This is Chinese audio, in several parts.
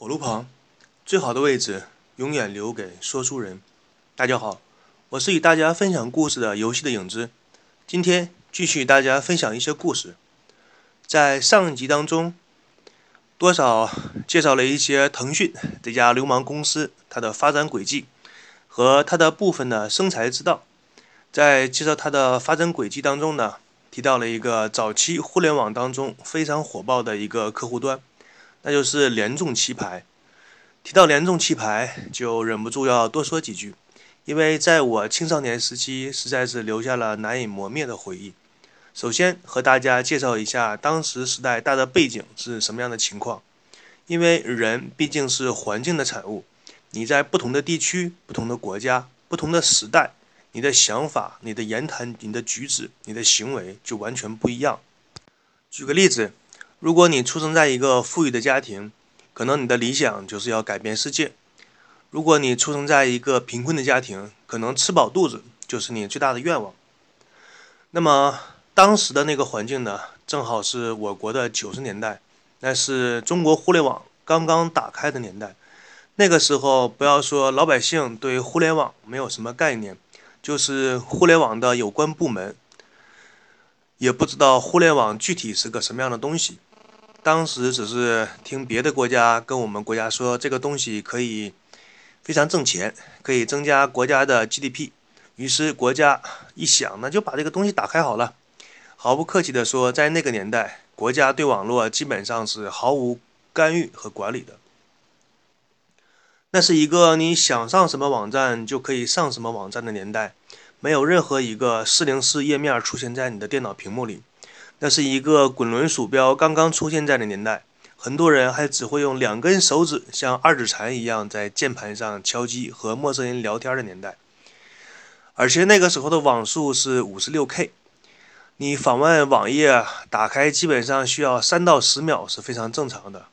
火炉旁，最好的位置永远留给说书人。大家好，我是与大家分享故事的游戏的影子。今天继续与大家分享一些故事。在上一集当中，多少介绍了一些腾讯这家流氓公司它的发展轨迹和它的部分的生财之道。在介绍它的发展轨迹当中呢，提到了一个早期互联网当中非常火爆的一个客户端。那就是联众棋牌。提到联众棋牌，就忍不住要多说几句，因为在我青少年时期，实在是留下了难以磨灭的回忆。首先和大家介绍一下当时时代大的背景是什么样的情况。因为人毕竟是环境的产物，你在不同的地区、不同的国家、不同的时代，你的想法、你的言谈、你的举止、你的行为就完全不一样。举个例子。如果你出生在一个富裕的家庭，可能你的理想就是要改变世界；如果你出生在一个贫困的家庭，可能吃饱肚子就是你最大的愿望。那么当时的那个环境呢，正好是我国的九十年代，那是中国互联网刚刚打开的年代。那个时候，不要说老百姓对互联网没有什么概念，就是互联网的有关部门也不知道互联网具体是个什么样的东西。当时只是听别的国家跟我们国家说这个东西可以非常挣钱，可以增加国家的 GDP，于是国家一想，那就把这个东西打开好了。毫不客气地说，在那个年代，国家对网络基本上是毫无干预和管理的。那是一个你想上什么网站就可以上什么网站的年代，没有任何一个四零四页面出现在你的电脑屏幕里。那是一个滚轮鼠标刚刚出现在的年代，很多人还只会用两根手指像二指禅一样在键盘上敲击和陌生人聊天的年代。而且那个时候的网速是五十六 K，你访问网页打开基本上需要三到十秒是非常正常的。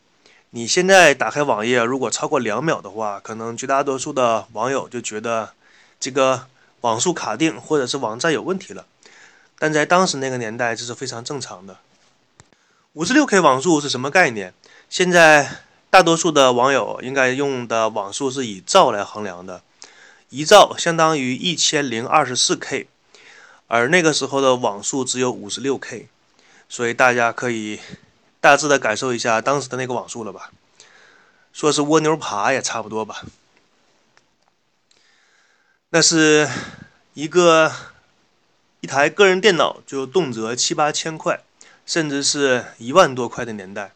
你现在打开网页如果超过两秒的话，可能绝大多数的网友就觉得这个网速卡定或者是网站有问题了。但在当时那个年代，这是非常正常的。五十六 K 网速是什么概念？现在大多数的网友应该用的网速是以兆来衡量的，一兆相当于一千零二十四 K，而那个时候的网速只有五十六 K，所以大家可以大致的感受一下当时的那个网速了吧？说是蜗牛爬也差不多吧。那是一个。一台个人电脑就动辄七八千块，甚至是一万多块的年代，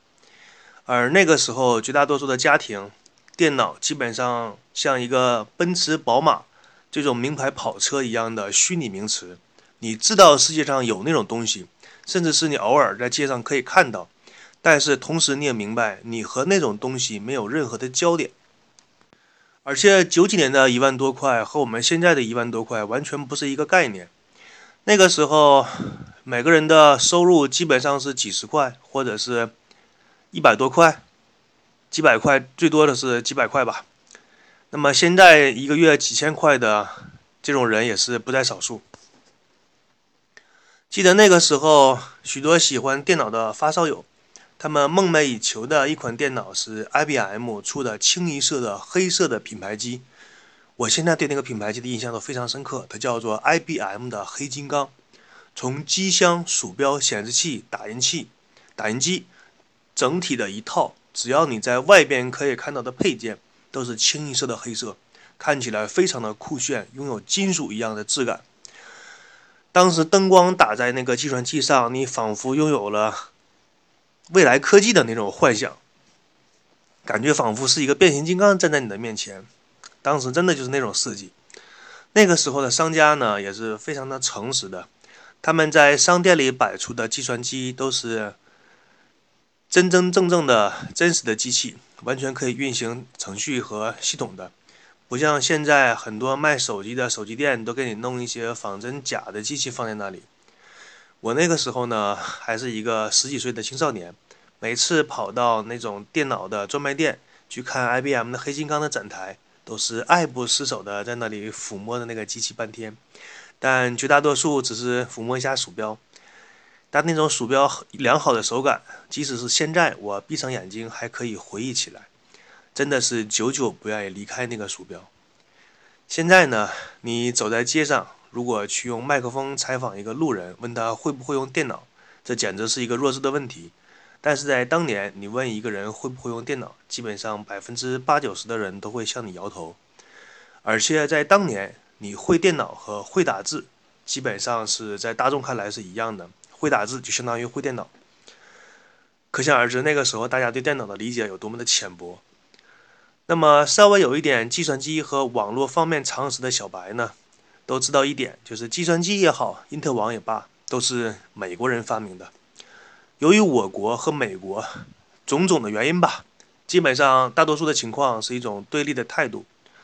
而那个时候绝大多数的家庭，电脑基本上像一个奔驰、宝马这种名牌跑车一样的虚拟名词。你知道世界上有那种东西，甚至是你偶尔在街上可以看到，但是同时你也明白，你和那种东西没有任何的焦点。而且九几年的一万多块和我们现在的一万多块完全不是一个概念。那个时候，每个人的收入基本上是几十块，或者是一百多块，几百块，最多的是几百块吧。那么现在一个月几千块的这种人也是不在少数。记得那个时候，许多喜欢电脑的发烧友，他们梦寐以求的一款电脑是 IBM 出的清一色的黑色的品牌机。我现在对那个品牌机的印象都非常深刻，它叫做 IBM 的黑金刚。从机箱、鼠标、显示器、打印器、打印机，整体的一套，只要你在外边可以看到的配件，都是清一色的黑色，看起来非常的酷炫，拥有金属一样的质感。当时灯光打在那个计算器上，你仿佛拥有了未来科技的那种幻想，感觉仿佛是一个变形金刚站在你的面前。当时真的就是那种设计，那个时候的商家呢也是非常的诚实的，他们在商店里摆出的计算机都是真真正正的真实的机器，完全可以运行程序和系统的，不像现在很多卖手机的手机店都给你弄一些仿真假的机器放在那里。我那个时候呢还是一个十几岁的青少年，每次跑到那种电脑的专卖店去看 IBM 的黑金刚的展台。都是爱不释手的，在那里抚摸的那个机器半天，但绝大多数只是抚摸一下鼠标。但那种鼠标良好的手感，即使是现在我闭上眼睛还可以回忆起来。真的是久久不愿意离开那个鼠标。现在呢，你走在街上，如果去用麦克风采访一个路人，问他会不会用电脑，这简直是一个弱智的问题。但是在当年，你问一个人会不会用电脑，基本上百分之八九十的人都会向你摇头。而且在当年，你会电脑和会打字，基本上是在大众看来是一样的。会打字就相当于会电脑，可想而知那个时候大家对电脑的理解有多么的浅薄。那么，稍微有一点计算机和网络方面常识的小白呢，都知道一点，就是计算机也好，因特网也罢，都是美国人发明的。由于我国和美国种种的原因吧，基本上大多数的情况是一种对立的态度，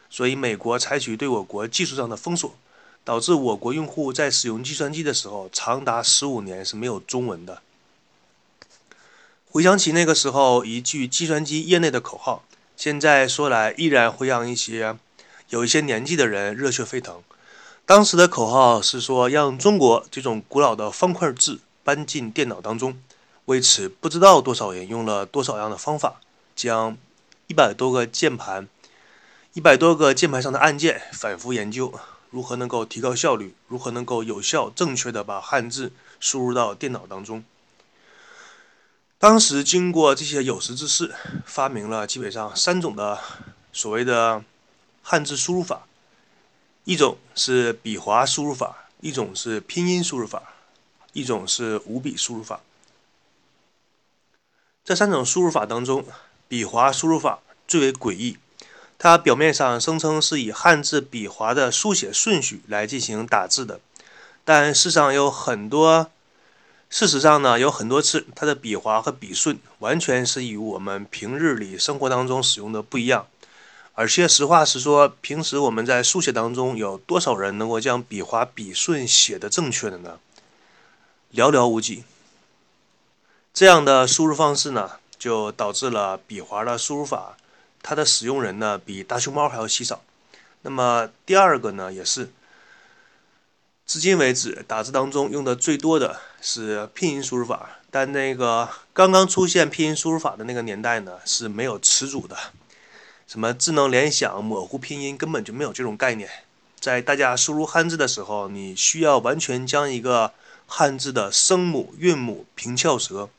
所以美国采取对我国技术上的封锁，导致我国用户在使用计算机的时候，长达十五年是没有中文的。回想起那个时候一句计算机业内的口号。现在说来，依然会让一些有一些年纪的人热血沸腾。当时的口号是说，让中国这种古老的方块字搬进电脑当中。为此，不知道多少人用了多少样的方法，将一百多个键盘、一百多个键盘上的按键反复研究，如何能够提高效率，如何能够有效、正确的把汉字输入到电脑当中。当时经过这些有识之士发明了基本上三种的所谓的汉字输入法，一种是笔划输入法，一种是拼音输入法，一种是五笔输入法。这三种输入法当中，笔划输入法最为诡异，它表面上声称是以汉字笔划的书写顺序来进行打字的，但世上有很多。事实上呢，有很多次它的笔划和笔顺完全是与我们平日里生活当中使用的不一样。而且实话实说，平时我们在书写当中有多少人能够将笔划笔顺写的正确的呢？寥寥无几。这样的输入方式呢，就导致了笔划的输入法，它的使用人呢比大熊猫还要稀少。那么第二个呢，也是。至今为止，打字当中用的最多的是拼音输入法，但那个刚刚出现拼音输入法的那个年代呢，是没有词组的，什么智能联想、模糊拼音根本就没有这种概念。在大家输入汉字的时候，你需要完全将一个汉字的声母、韵母、平翘舌，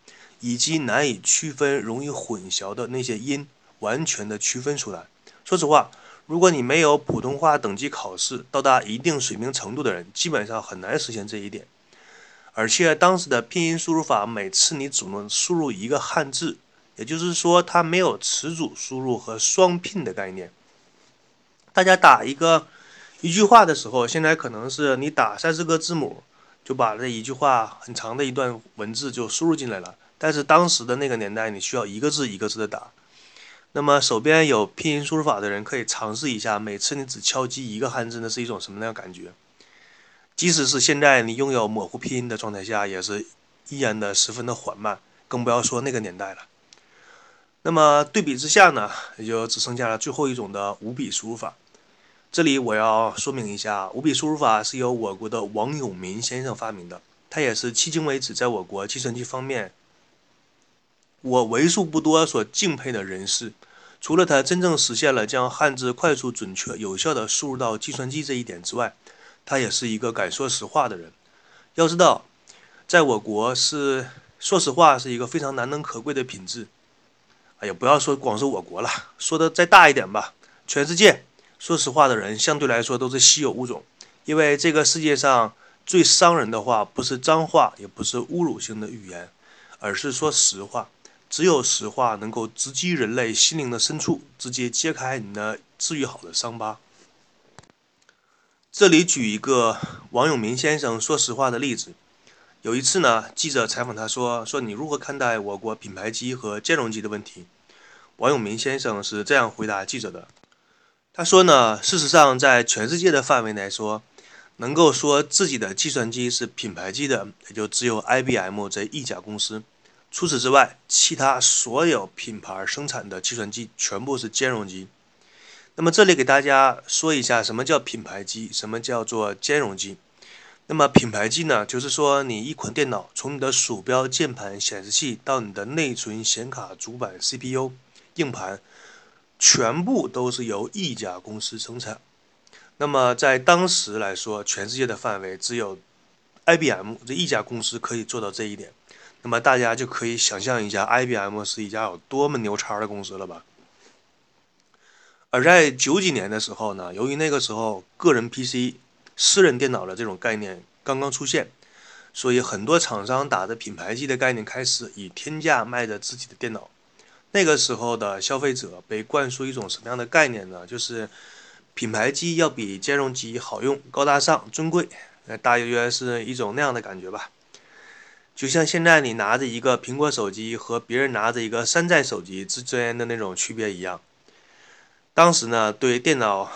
以及难以区分、容易混淆的那些音，完全的区分出来。说实话。如果你没有普通话等级考试到达一定水平程度的人，基本上很难实现这一点。而且当时的拼音输入法，每次你只能输入一个汉字，也就是说它没有词组输入和双拼的概念。大家打一个一句话的时候，现在可能是你打三四个字母，就把这一句话很长的一段文字就输入进来了。但是当时的那个年代，你需要一个字一个字的打。那么手边有拼音输入法的人可以尝试一下，每次你只敲击一个汉字，那是一种什么样的感觉？即使是现在你拥有模糊拼音的状态下，也是依然的十分的缓慢，更不要说那个年代了。那么对比之下呢，也就只剩下了最后一种的五笔输入法。这里我要说明一下，五笔输入法是由我国的王永民先生发明的，他也是迄今为止在我国计算机方面我为数不多所敬佩的人士。除了他真正实现了将汉字快速、准确、有效地输入到计算机这一点之外，他也是一个敢说实话的人。要知道，在我国是说实话是一个非常难能可贵的品质。哎呀，不要说光是我国了，说的再大一点吧，全世界说实话的人相对来说都是稀有物种。因为这个世界上最伤人的话，不是脏话，也不是侮辱性的语言，而是说实话。只有实话能够直击人类心灵的深处，直接揭开你的治愈好的伤疤。这里举一个王永明先生说实话的例子。有一次呢，记者采访他说：“说你如何看待我国品牌机和兼容机的问题？”王永明先生是这样回答记者的：“他说呢，事实上，在全世界的范围来说，能够说自己的计算机是品牌机的，也就只有 IBM 这一家公司。”除此之外，其他所有品牌生产的计算机全部是兼容机。那么这里给大家说一下，什么叫品牌机，什么叫做兼容机。那么品牌机呢，就是说你一款电脑从你的鼠标、键盘、显示器到你的内存、显卡、主板、CPU、硬盘，全部都是由一家公司生产。那么在当时来说，全世界的范围只有 IBM 这一家公司可以做到这一点。那么大家就可以想象一下，IBM 是一家有多么牛叉的公司了吧？而在九几年的时候呢，由于那个时候个人 PC、私人电脑的这种概念刚刚出现，所以很多厂商打着品牌机的概念开始以天价卖着自己的电脑。那个时候的消费者被灌输一种什么样的概念呢？就是品牌机要比兼容机好用、高大上、尊贵，那大约是一种那样的感觉吧。就像现在你拿着一个苹果手机和别人拿着一个山寨手机之间的那种区别一样。当时呢，对电脑，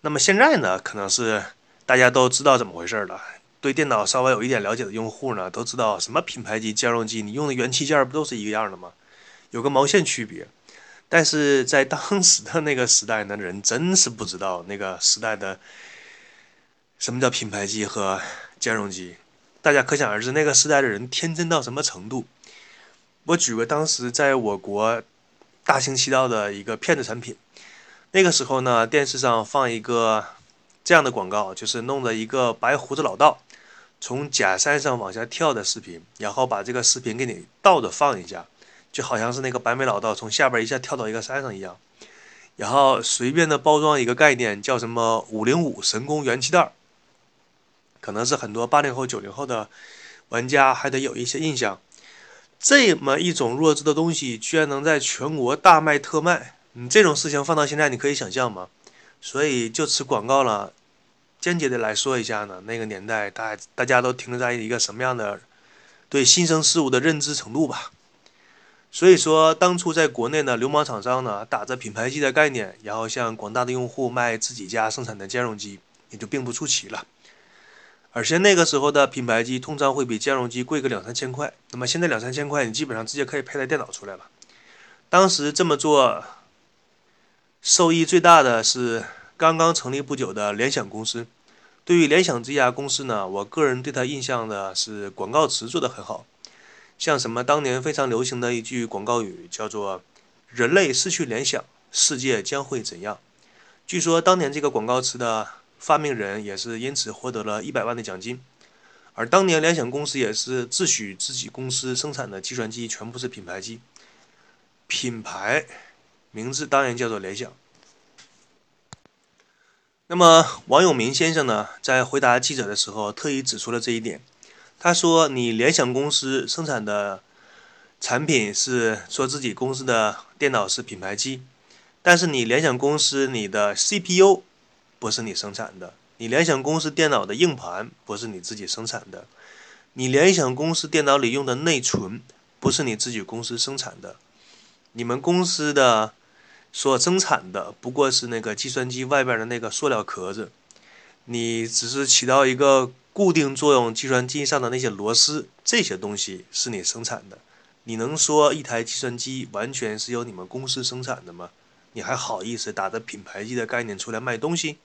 那么现在呢，可能是大家都知道怎么回事了。对电脑稍微有一点了解的用户呢，都知道什么品牌机、兼容机，你用的元器件不都是一个样的吗？有个毛线区别。但是在当时的那个时代呢，人真是不知道那个时代的什么叫品牌机和兼容机。大家可想而知，那个时代的人天真到什么程度。我举个当时在我国大行其道的一个骗子产品。那个时候呢，电视上放一个这样的广告，就是弄着一个白胡子老道从假山上往下跳的视频，然后把这个视频给你倒着放一下，就好像是那个白眉老道从下边一下跳到一个山上一样。然后随便的包装一个概念，叫什么“五零五神功元气袋”，可能是很多八零后、九零后的玩家还得有一些印象。这么一种弱智的东西，居然能在全国大卖特卖。你这种事情放到现在，你可以想象吗？所以就此广告了，间接的来说一下呢，那个年代大大家都停留在一个什么样的对新生事物的认知程度吧。所以说，当初在国内呢，流氓厂商呢打着品牌机的概念，然后向广大的用户卖自己家生产的兼容机，也就并不出奇了。而且那个时候的品牌机通常会比兼容机贵个两三千块，那么现在两三千块，你基本上直接可以配台电脑出来了。当时这么做。受益最大的是刚刚成立不久的联想公司。对于联想这家公司呢，我个人对它印象的是广告词做得很好，像什么当年非常流行的一句广告语叫做“人类失去联想，世界将会怎样”。据说当年这个广告词的发明人也是因此获得了一百万的奖金。而当年联想公司也是自诩自己公司生产的计算机全部是品牌机，品牌。名字当然叫做联想。那么王永明先生呢，在回答记者的时候，特意指出了这一点。他说：“你联想公司生产的产品是说自己公司的电脑是品牌机，但是你联想公司你的 CPU 不是你生产的，你联想公司电脑的硬盘不是你自己生产的，你联想公司电脑里用的内存不是你自己公司生产的，你们公司的。”所生产的不过是那个计算机外边的那个塑料壳子，你只是起到一个固定作用。计算机上的那些螺丝，这些东西是你生产的。你能说一台计算机完全是由你们公司生产的吗？你还好意思打着品牌机的概念出来卖东西？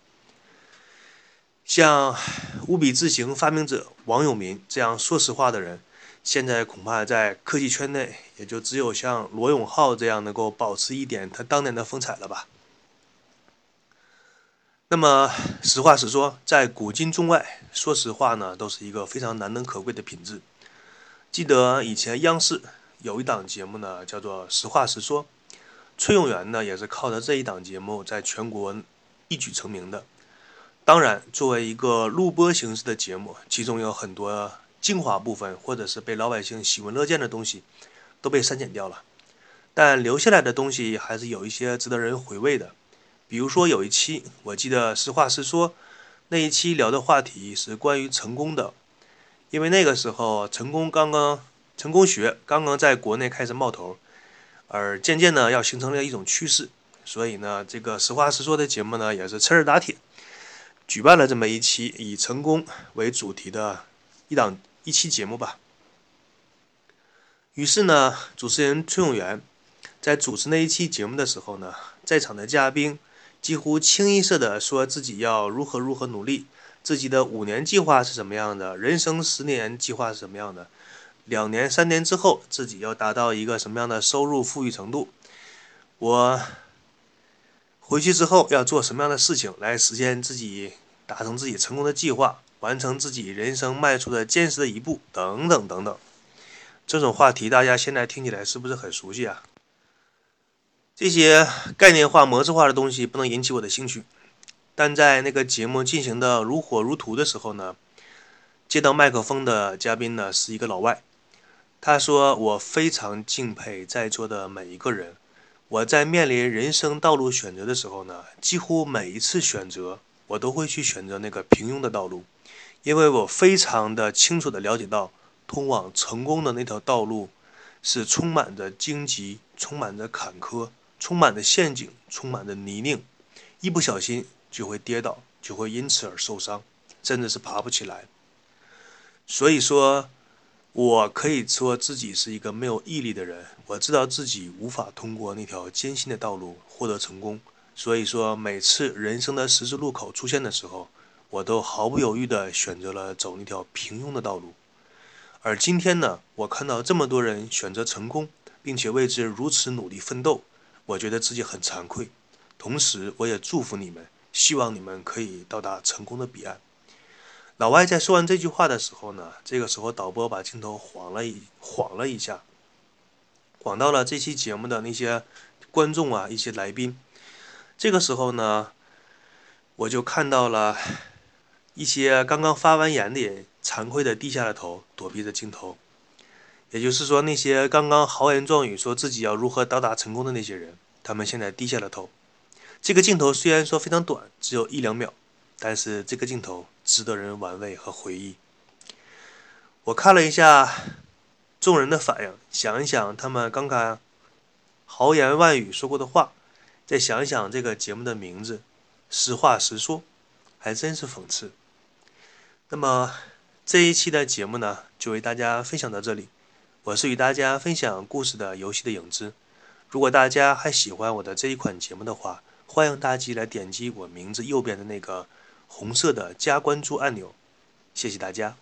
像无比自行发明者王永民这样说实话的人。现在恐怕在科技圈内，也就只有像罗永浩这样能够保持一点他当年的风采了吧。那么，实话实说，在古今中外，说实话呢，都是一个非常难能可贵的品质。记得以前央视有一档节目呢，叫做《实话实说》，崔永元呢也是靠着这一档节目在全国一举成名的。当然，作为一个录播形式的节目，其中有很多。精华部分，或者是被老百姓喜闻乐见的东西，都被删减掉了，但留下来的东西还是有一些值得人回味的。比如说有一期，我记得实话实说，那一期聊的话题是关于成功的，因为那个时候成功刚刚成功学刚刚在国内开始冒头，而渐渐呢要形成了一种趋势，所以呢这个实话实说的节目呢也是趁热打铁，举办了这么一期以成功为主题的一档。一期节目吧。于是呢，主持人崔永元在主持那一期节目的时候呢，在场的嘉宾几乎清一色的说自己要如何如何努力，自己的五年计划是什么样的，人生十年计划是什么样的，两年三年之后自己要达到一个什么样的收入富裕程度。我回去之后要做什么样的事情来实现自己达成自己成功的计划，完成自己人生迈出的坚实的一步，等等等等。这种话题大家现在听起来是不是很熟悉啊？这些概念化、模式化的东西不能引起我的兴趣，但在那个节目进行的如火如荼的时候呢，接到麦克风的嘉宾呢是一个老外，他说：“我非常敬佩在座的每一个人。我在面临人生道路选择的时候呢，几乎每一次选择，我都会去选择那个平庸的道路，因为我非常的清楚的了解到，通往成功的那条道路是充满着荆棘，充满着坎坷。”充满着陷阱，充满着泥泞，一不小心就会跌倒，就会因此而受伤，真的是爬不起来。所以说，我可以说自己是一个没有毅力的人。我知道自己无法通过那条艰辛的道路获得成功。所以说，每次人生的十字路口出现的时候，我都毫不犹豫地选择了走那条平庸的道路。而今天呢，我看到这么多人选择成功，并且为之如此努力奋斗。我觉得自己很惭愧，同时我也祝福你们，希望你们可以到达成功的彼岸。老外在说完这句话的时候呢，这个时候导播把镜头晃了一晃了一下，晃到了这期节目的那些观众啊，一些来宾。这个时候呢，我就看到了一些刚刚发完言的人，惭愧的低下了头，躲避着镜头。也就是说，那些刚刚豪言壮语说自己要如何到达成功的那些人，他们现在低下了头。这个镜头虽然说非常短，只有一两秒，但是这个镜头值得人玩味和回忆。我看了一下众人的反应，想一想他们刚刚豪言万语说过的话，再想一想这个节目的名字“实话实说”，还真是讽刺。那么这一期的节目呢，就为大家分享到这里。我是与大家分享故事的游戏的影子。如果大家还喜欢我的这一款节目的话，欢迎大家来点击我名字右边的那个红色的加关注按钮。谢谢大家。